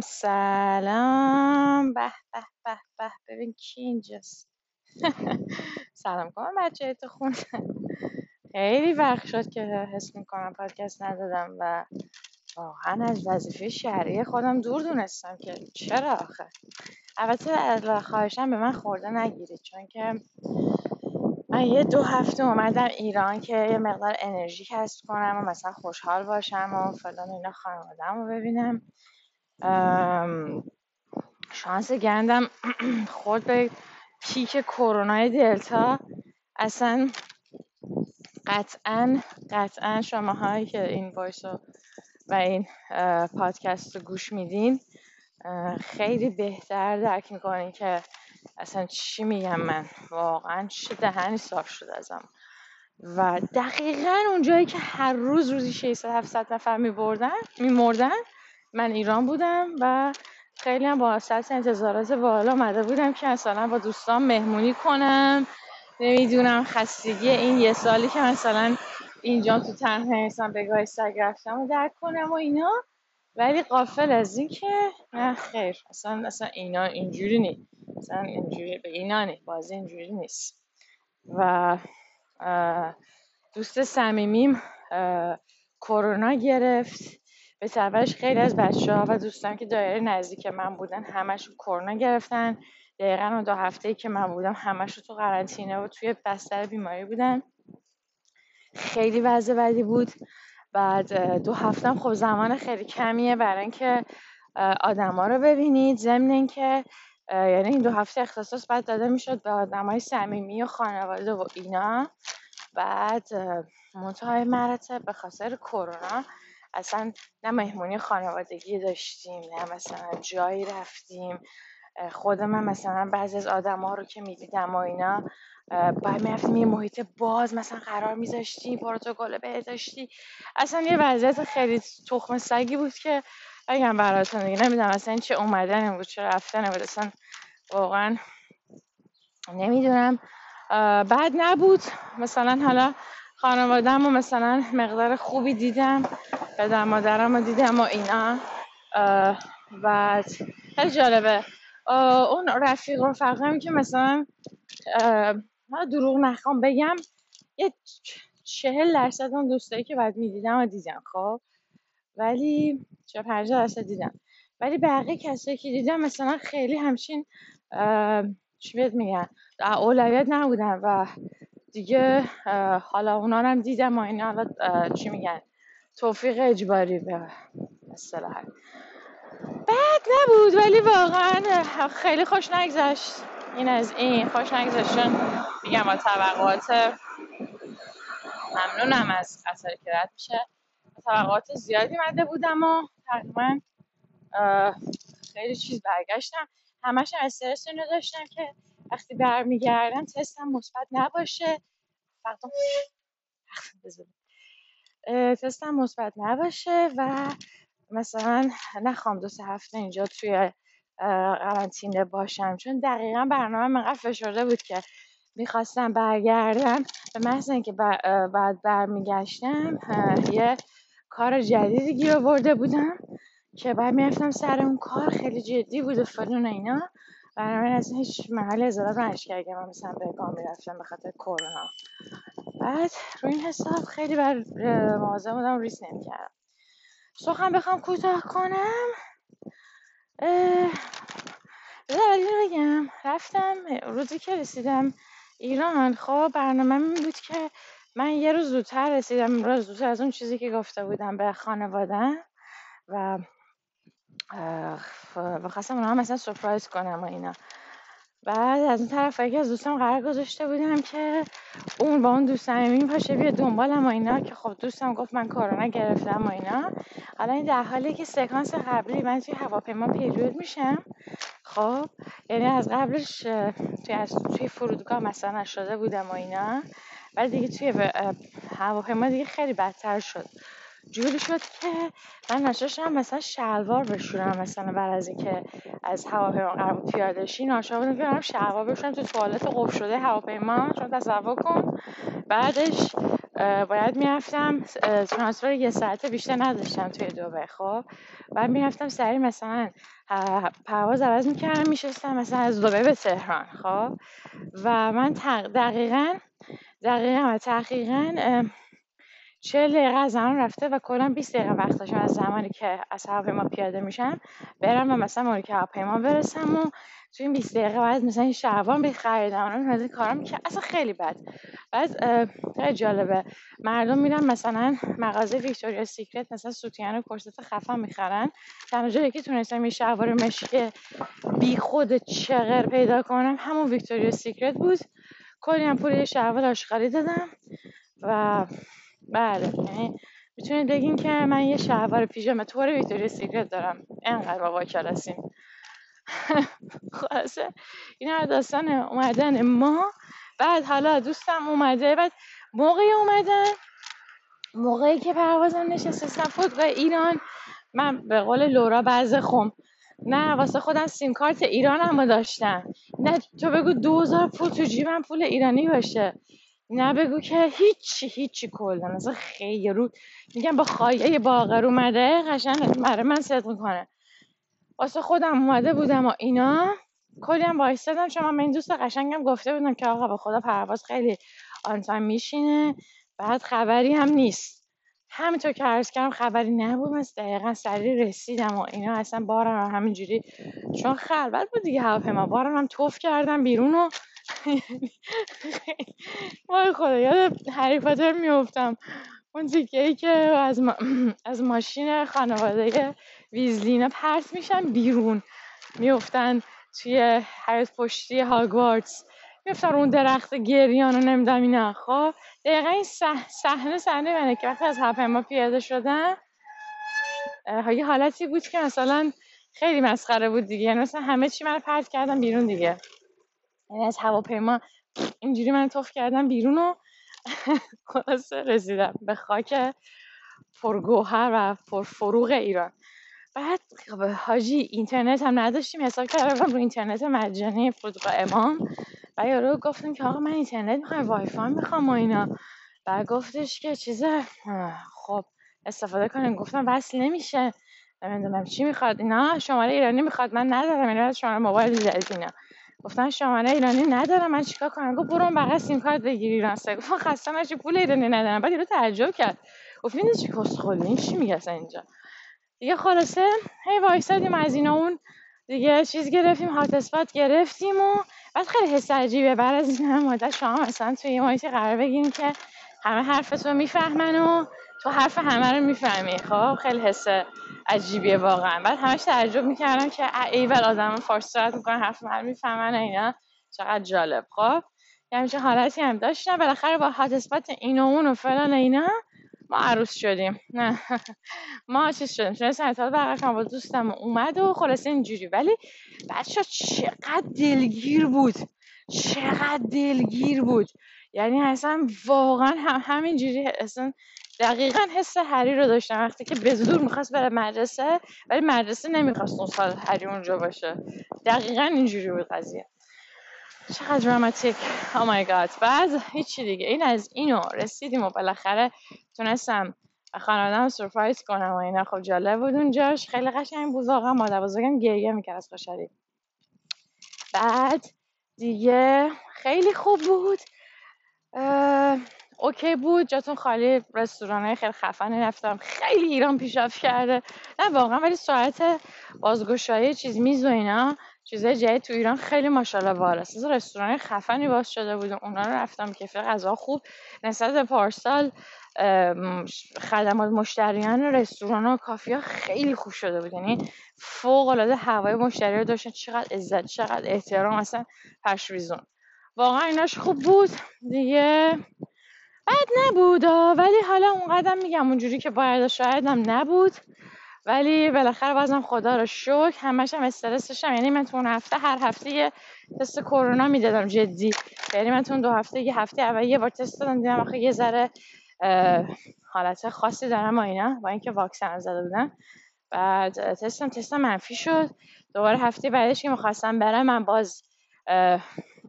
سلام سلام به به به به. ببین کی اینجاست. سلام کنم بچه تو خون. خیلی وقت شد که حس می‌کنم پادکست ندادم و واقعا از وظیفه شهری خودم دور دونستم که چرا آخه. البته خواهشم به من خورده نگیرید چون که من یه دو هفته اومدم ایران که یه مقدار انرژی کسب کنم و مثلا خوشحال باشم و فلان اینا خانوادم رو ببینم. شانس گندم خورد به پیک کرونای دلتا. اصلا قطعا قطعا شماهایی که این voice و این پادکست رو گوش میدین خیلی بهتر درک می‌کنین که اصلا چی میگم من. واقعا چه دهنی صاف شد ازم. و دقیقا اونجایی که هر روز روزی 600 700 نفر میبردن میمردن من ایران بودم و خیلی هم با سطح انتظارات بالا آمده بودم که مثلا با دوستان مهمونی کنم. نمی‌دونم خستگی این یه سالی که مثلا اینجا تو تنها مثلا بگاه سگ رفتم و درک کنم و اینا. ولی قافل از این که نه خیر. اصلا اصلا اینا اینجوری نیست اصلا اینجوری به اینا نیست بازی اینجوری نیست. و دوست صمیمیم کرونا گرفت. به تبعش خیلی از بچه ها و دوستان که دایره نزدیک من بودن همشون کرونا گرفتن. دقیقا اون دو هفته ای که من بودم همشون تو قرنطینه و توی بستر بیماری بودن. خیلی وضع بدی بود. بعد دو هفتم خب زمان خیلی کمیه برای اینکه آدما رو ببینید. ضمن اینکه یعنی این دو هفته اختصاص بعد داده می‌شد به آدمای صمیمی و خانواده و اینا. بعد منتهای مراتب به خاطر کرونا. اصلا نه مهمونی خانوادگی داشتیم نه مثلا جایی رفتیم. خود من مثلا بعضی از آدم ها رو که می‌دیدم و اینا باید می‌رفتیم یه محیط باز مثلا قرار میذاشتیم پروتکل بهداشتی. اصلا یه وضعیت خیلی تخم سگی بود که بگم براتون دیگه نمی‌دونم اصلا چه اومدن بود چه رفتن بود اصلا واقعا نمی‌دونم. بعد نبود. مثلا حالا خانوادم و مثلا مقدار خوبی دیدم پدر مادرم رو دیدم و اینا. بعد خیلی جالبه. اون رفیق رفقم که مثلا دروغ نخوام بگم یه چهل درصد اون دوستایی که بعد می‌دیدم و دیدم خب؟ ولی چه پنجاه درصد دیدم. ولی بقیه کسایی که دیدم مثلا خیلی همچین چی بهت میگن اولویت نبودن و دیگه حالا اونا هم دیدم و اینا حالا چی میگن؟ توفیق اجباری به اصطلاح. بد نبود ولی واقعا خیلی خوش نگذشت. این از این خوش نگذشتن میگم با طبقات ممنونم از قطاری که رد میشه. طبقات زیادی مده بودم و تقریبا خیلی چیز برگشتم. همش استرس اینو داشتم که وقتی برمیگردم تستم مثبت نباشه. فقط تستم مثبت نباشه و مثلا نخوام دو سه هفته اینجا توی قرنطینه باشم. چون دقیقا برنامه من فشرده بود که می‌خواستم برگردم. به محض اینکه بعد برمیگشتم یه کار جدیدی گیر آورده بودم که بعد می‌رفتم سر اون کار. خیلی جدی بود و فلان اینا. برای از هیچ محل ازادت رنج کردم من مثلا به گام می‌رفتم به خاطر کرونا. بعد روی این حساب خیلی بر مواظب بودم ریس نمی‌کردم. سخن بخوام کوتاه کنم. ولی بگم. رفتم روزی که رسیدم ایران خب برنامه این بود که من یه روز زودتر رسیدم روز زودتر از اون چیزی که گفته بودم به خانواده و و خواستم اونها مثلا سپرایز کنم و اینا. بعد از اون طرف یکی از دوستم قرار گذاشته بودم که اون با اون دوستم این پاشه بیا دنبالم و اینا. که خب دوستم گفت من کرونا گرفتم و اینا. حالا این در حالی که سکانس قبلی من توی هواپیما پیریود میشم. خب یعنی از قبلش توی از توی فرودگاه مثلا شده بودم و اینا. بعد دیگه توی هواپیما دیگه خیلی بدتر شد. جوری شد که من نشاشم مثلا شلوار بشورم مثلا بعد از اینکه از هواپیما قرار بود پیاده شی ناشا بودم که برم شلوار بشورم تو توالت قفل شده هواپیما. شما تصور کن. بعدش باید می‌رفتم ترانسفر یه ساعته بیشتر نداشتم توی دوبه خب؟ بعد می‌رفتم سریع مثلا پرواز عوض می‌کردم میشستم مثلا از دوبه به تهران. خب؟ و من دقیقا دقیقا و تحقیقا چه دقیقه از زمان رفته و کلا 20 دقیقه وقت داشتم از زمانی که از هواپیما پیاده میشم برم و مثلا موقعی که هواپیما برسم و توی این 20 دقیقه بعد مثلا این شعبان بخریدم اونم از این کارم که اصلا خیلی بد. بعد خیلی جالبه. مردم میرن مثلا مغازه Victoria Secret مثلا سوتیان و کرست خفن می‌خرن. تنها جایی که تونستم این شلوار مشکی بی خود چغر پیدا کنم همون Victoria Secret بود. کلی هم پول یه شلوار دادم و بله یعنی می‌تونید بگین که من یه شلوار پیژامه طور Victoria Secret دارم. انقدر با کلاسیم. خلاصه این داستان اومدن ما. بعد حالا دوستم اومده بعد موقعی اومدن. موقعی که پروازم نشستم فرودگاه ایران. من به قول لورا بعض خم. نه واسه خودم سیم کارت ایران هم داشتم. نه تو بگو دوزار پول تو جیبم پول ایرانی باشه. نه بگو که هیچی هیچی کلا. مثلا خیلی رو میگم با خایه باغر اومده قشنگ برای من صدق می‌کنه. واسه خودم اومده بودم و اینا. کلی هم وایستادم. چون من این دوست قشنگم گفته بودم که آقا به خدا پرواز خیلی آن میشینه. بعد خبری هم نیست. همینطور که عرض کردم خبری نبود. من دقیقا سریع رسیدم و اینا. اصلا بارم هم همینجوری. چون خلوت بود دیگه هواپیما. بارم هم توف کردم بیرون و وای خدا یاد هری پاتر میفتم اون تیکه ای که از, از ماشین خانواده ویزلینا پرت میشن بیرون. میفتن توی حیات پشتی هاگوارتس. میفتن اون درخت گریان و نمی‌دونم اینا. خب دقیقا این صحنه صحنه منه که وقتی از هواپیما پیاده شدن یه حالتی بود که مثلا خیلی مسخره بود دیگه. یعنی مثلا همه چی من پرت کردم بیرون دیگه. یعنی از هواپیما اینجوری من توف کردم بیرون و خلاصه رسیدم به خاک پرگوهر و پرفروغ ایران. بعد خب حاجی اینترنت هم نداشتیم حساب کردم رو اینترنت مجانی فرودگاه امام و یارو گفتم که آقا من اینترنت می‌خوام وای فای می‌خوام و اینا. بعد گفتش که چیزه خب استفاده کنیم گفتم وصل نمیشه. نمی‌دونم چی می‌خواد اینا شماره ایرانی می‌خواد من ندارم اینا شماره موبایل جدید اینا گفتن شماره ایرانی ندارم من چیکار کنم؟ گفت برو بغل سیم کارت بگیری. ایران سه گفتم خسته نشی پول ایرانی ندارم. بعد یارو تعجب کرد. گفت این چی کسخلی؟ این چی میگه اینجا؟ دیگه خلاصه هی وایسادیم از اینا اون دیگه چیز گرفتیم هات اسپات گرفتیم و بعد خیلی حس عجیبه. بعد از این مدت شما مثلا توی یه قرار بگیریم که همه حرفتو می‌فهمن و تو حرف همه رو می‌فهمی. خب خیلی حس عجیبیه واقعا. بعد همش تعجب می‌کردم که ایول آدم فارسی صحبت می‌کنن حرف من می‌فهمن اینا. چقدر جالب. خب یه همچین حالتی هم داشتم. بالاخره با هات اسپات این و اون و فلان اینا ما عروس شدیم. نه. ما چیز شدیم؟ چون سنتال برقشم با دوستم اومد و خلاصه اینجوری. ولی بچه چقدر دلگیر بود. چقدر دلگیر بود. یعنی اصلا واقعا هم همینجوری اصلا دقیقا حس هری رو داشتم. وقتی که به زور می‌خواست بره مدرسه ولی مدرسه نمی‌خواست اون سال هری اونجا باشه. دقیقا اینجوری بود قضیه. چقدر دراماتیک او مای گاد بعد هیچی دیگه. این از اینو رسیدیم و بالاخره تونستم خانوادم سورپرایز کنم و اینا. خب جالب بود اونجاش. خیلی قشنگ بود. واقعا مادر بزرگم گریه می‌کرد از خوشحالی. بعد دیگه خیلی خوب بود. اوکی بود جاتون خالی رستوران خیلی خفنی رفتم. خیلی ایران پیشرفت کرده. نه واقعا ولی ساعت بازگشایی چیز میز و اینا چیزای جدید تو ایران خیلی ماشاءالله بالاست از رستوران خفنی باز شده بود. اونا رو رفتم که غذا خوب. نسبت به پارسال خدمات مشتریان رستوران و کافی ها خیلی خوب شده بود. یعنی فوق العاده هوای مشتری رو داشتن. چقدر عزت چقدر احترام اصلا پشویزون واقعا ایناش خوب بود. دیگه بد نبود ولی حالا اونقدر میگم اونجوری که باید شاید هم نبود. ولی بالاخره بازم خدا رو شکر همش هم استرسشم یعنی من تو اون هفته هر هفته یه تست کرونا می‌دادم جدی. یعنی من تو اون دو هفته یه هفته اول یه بار تست دادم دیدم آخه یه ذره حالت خاصی دارم و اینا. با اینکه واکسن زده بودم. بعد تستم تستم منفی شد. دوباره هفته بعدش که می‌خواستم برم من باز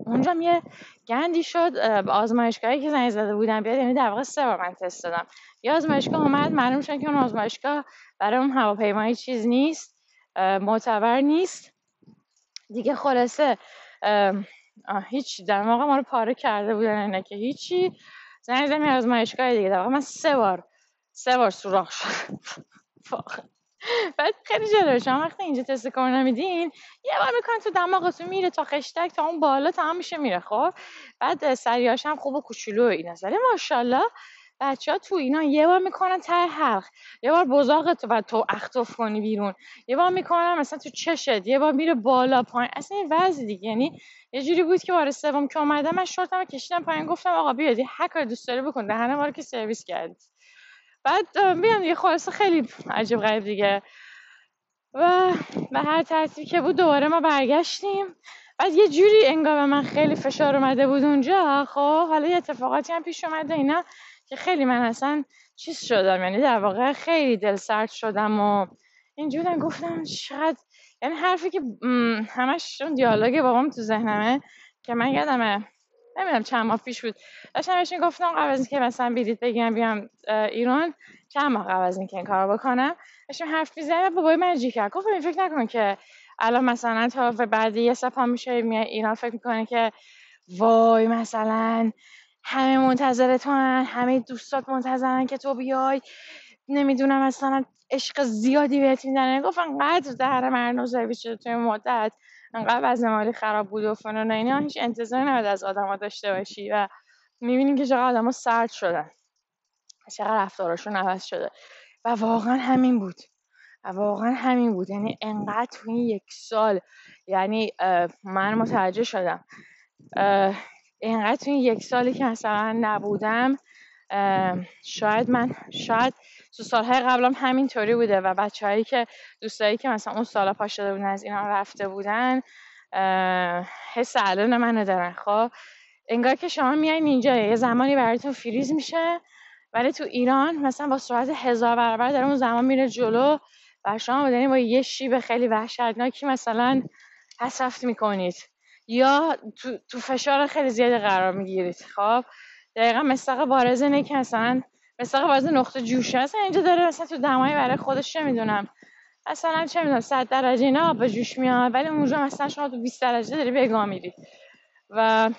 اونجا یه گندی شد آزمایشگاهی که زنگ زده بودم بیاد یعنی در واقع سه بار من تست دادم. یه آزمایشگاه اومد معلوم شد که اون آزمایشگاه برای اون هواپیمایی چیز نیست معتبر نیست. دیگه خلاصه هیچ در واقع ما رو پاره کرده بودن اینه که هیچی. زنگ زدم آزمایشگاه دیگه در واقع من سه بار سه بار سوراخ شد بعد خیلی جالبه شما وقتی اینجا تست کرونا میدین یه بار می‌کنن تو دماغتون میره تا خشتک تا اون بالا تا هم میشه میره خب؟ بعد سریاش هم خوب و کوچولو اینا ولی ماشاءالله بچه تو اینا یه بار می‌کنن ته حلق. یه بار بزاقت و تو اختف کنی بیرون. یه بار می‌کنن مثلا تو چشت یه بار میره بالا پایین. اصلا این وضع دیگه. یعنی یه جوری بود که بار سوم که اومدم من شورتمو کشیدم پایین گفتم آقا بیاد هر کار دوست داری بکن. دهنه ما رو که سرویس کردی بعد بیان یه خلاصه خیلی عجیب غریب دیگه. و به هر ترتیبی که بود دوباره ما برگشتیم. بعد یه جوری انگار به من خیلی فشار اومده بود اونجا. خب حالا یه اتفاقاتی هم پیش اومده اینا که خیلی من اصلا چیز شدم. یعنی در واقع خیلی دل سرد شدم و اینجوری گفتم شاید یعنی حرفی که همش اون دیالوگ بابام تو ذهنمه که من یادمه نمی‌دونم چند ماه پیش بود. داشتم بهش گفتم قبل از اینکه مثلا بیلیت بگیرم بیام ایران چند ماه قبل از اینکه این کارو بکنم داشتم حرف می‌زنم بابای من جی کرد. گفت فکر نکن که الان مثلا تا بعد یه سپا میشه میای ایران فکر می‌کنه که وای مثلا همه منتظر تو هن. همه دوستات منتظرن که تو بیای. نمی‌دونم مثلا عشق زیادی بهت میدن. گفت انقدر در سرویس شده توی مدت. انقدر وضع مالی خراب بود و فنون اینا هیچ انتظاری نباید از آدما داشته باشی و می‌بینیم که چقدر آدما سرد شدن. چقدر رفتارشون عوض شده. و واقعا همین بود. و واقعا همین بود. یعنی انقدر تو این یک سال یعنی من متوجه شدم. اینقدر تو این یک سالی که مثلا نبودم شاید من شاید تو سالهای قبلم همینطوری بوده و بچههایی که دوستایی که مثلا اون سالا پا شده بودن از اینا رفته بودن حس الان منو دارن. خب انگار که شما میایین اینجا یه زمانی براتون فریز میشه ولی تو ایران مثلا با سرعت هزار برابر داره اون زمان میره جلو و شما دارین با یه شیب خیلی وحشتناکی مثلا حسرفت می‌کنید. یا تو, تو فشار خیلی زیادی قرار می‌گیرید. خب دقیقا مثل بارز اینه که مثل بارز نقطه جوشه اصلا اینجا داره مثلا تو دمایی برای خودش چه می‌دونم. مثلا چه می‌دونم 100 درجه اینا به جوش میاد. ولی اونجا مثلا شما تو 20 درجه داری بگاه میری. و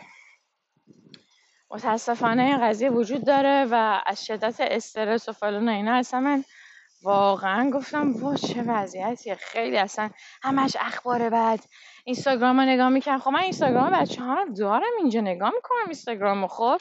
متاسفانه این قضیه وجود داره و از شدت استرس و فلان اینا اصلا من واقعا گفتم وا چه وضعیتیه. خیلی اصلا همش اخبار بد. اینستاگرام رو نگاه می‌کنم. خب من اینستاگرام بچه ها دارم اینجا نگاه می‌کنم اینستاگرام خب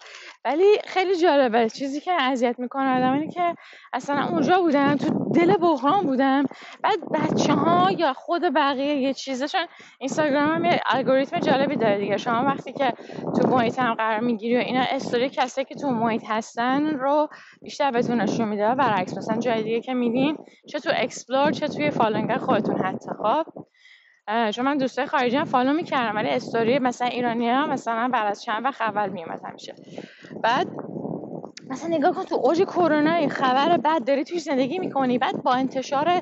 ولی خیلی جالبه. چیزی که اذیت می‌کنه آدم اینه که اصلا اونجا بودم تو دل بحران بودم. بعد بچه ها یا خود بقیه یه چیزشون اینستاگرام هم یه الگوریتم جالبی داره دیگه. شما وقتی که تو محیط هم قرار می‌گیری و اینا استوری کسی که تو محیط هستن رو بیشتر بهتون نشون میده برعکس مثلا جای دیگه که میدین چه تو explore چه توی following خودتون حتی. خب چون من دوستای خارجی هم follow می‌کردم ولی استوری مثلا ایرانی ها مثلا بعد از چند وقت اول میومد همیشه. بعد مثلا نگاه کن تو اوج کرونا خبر بد داری توی زندگی می‌کنی بعد با انتشار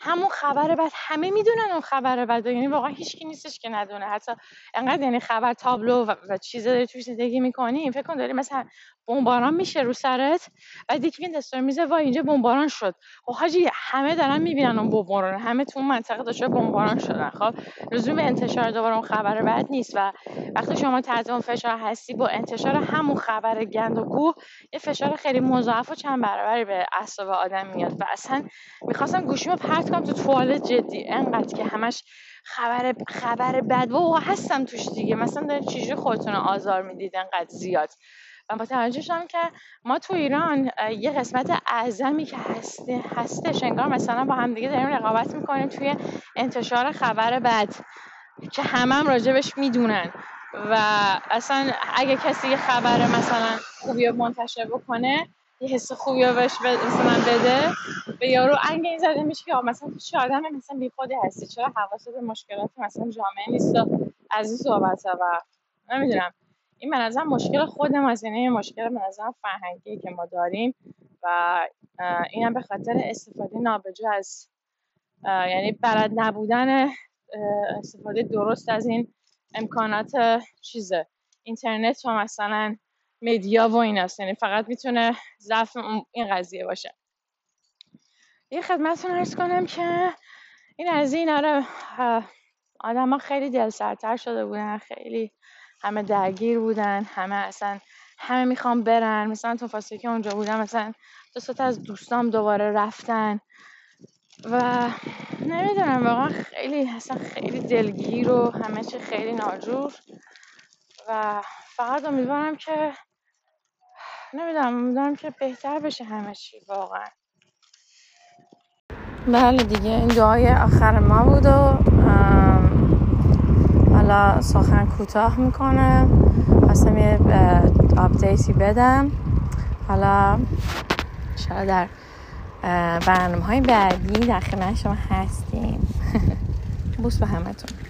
همون خبر بد همه می‌دونن اون خبر بد. یعنی واقعا هیچکی نیستش که ندونه. حتی انقدر یعنی خبر تابلو و, و چیزا داری توی زندگی می‌کنی فکر کن داری مثلا بمباران میشه رو سرت بعد یکی این دستور میزه وای اینجا بمباران شد. خب حاجی همه دارن می‌بینن اون بمباران. همه تو اون منطقه داشته بمباران شدن. خب لزوم انتشار دوباره اون خبر بد نیست و وقتی شما تحت اون فشار هستی با انتشار همون خبر گند و گوه یه فشار خیلی مضاعف و چند برابری به اعصاب آدم میاد. و اصلا می‌خواستم گوشیمو پرت کنم تو توالت جدی انقدر که همش خبر خبر بد و هستم توش دیگه. مثلا دارید چجوری خودتون آزار می‌دید انقدر زیاد؟ و متوجه شدم که ما تو ایران یه قسمت اعظمی که هست هستش انگار مثلا با هم دیگه داریم رقابت می‌کنیم توی انتشار خبر بد که همه هم راجبش می‌دونن. و اصلا اگه کسی یه خبر مثلا خوبی منتشر بکنه یه حس خوبی رو بهش مثلا بده. به یارو انگ این زده میشه که مثلا تو آدم مثلا بی خودی هستی. چرا حواست به مشکلات مثلا جامعه نیست از این صحبت و نمی‌دونم. این به مشکل خود از یعنی مشکل به نظرم فرهنگی که ما داریم و اینم به خاطر استفاده نابجا از یعنی بلد نبودن استفاده درست از این امکانات چیزه. اینترنت و مثلا مدیا و این است. یعنی فقط می‌تونه ضعف این قضیه باشه. یه خدمتتون ارز کنم که این از این آره آدم ها خیلی دل سرتر شده بودن خیلی همه درگیر بودن همه اصلا همه می‌خوام برن. مثلا تو فاصله که اونجا بودم مثلا دو از دوستام دوباره رفتن. و نمی‌دونم واقعا خیلی اصلا خیلی دلگیر و همه چی خیلی ناجور. و فقط امیدوارم که نمی‌دونم امیدوارم که بهتر بشه همه چی واقعا. بله دیگه این دعای آخر ما بود و حالا سخن کوتاه می‌کنم خواستم یه آپدیتی بدم. حالا شاید در برنامه های بعدی در خدمت شما هستیم. بوس به همتون.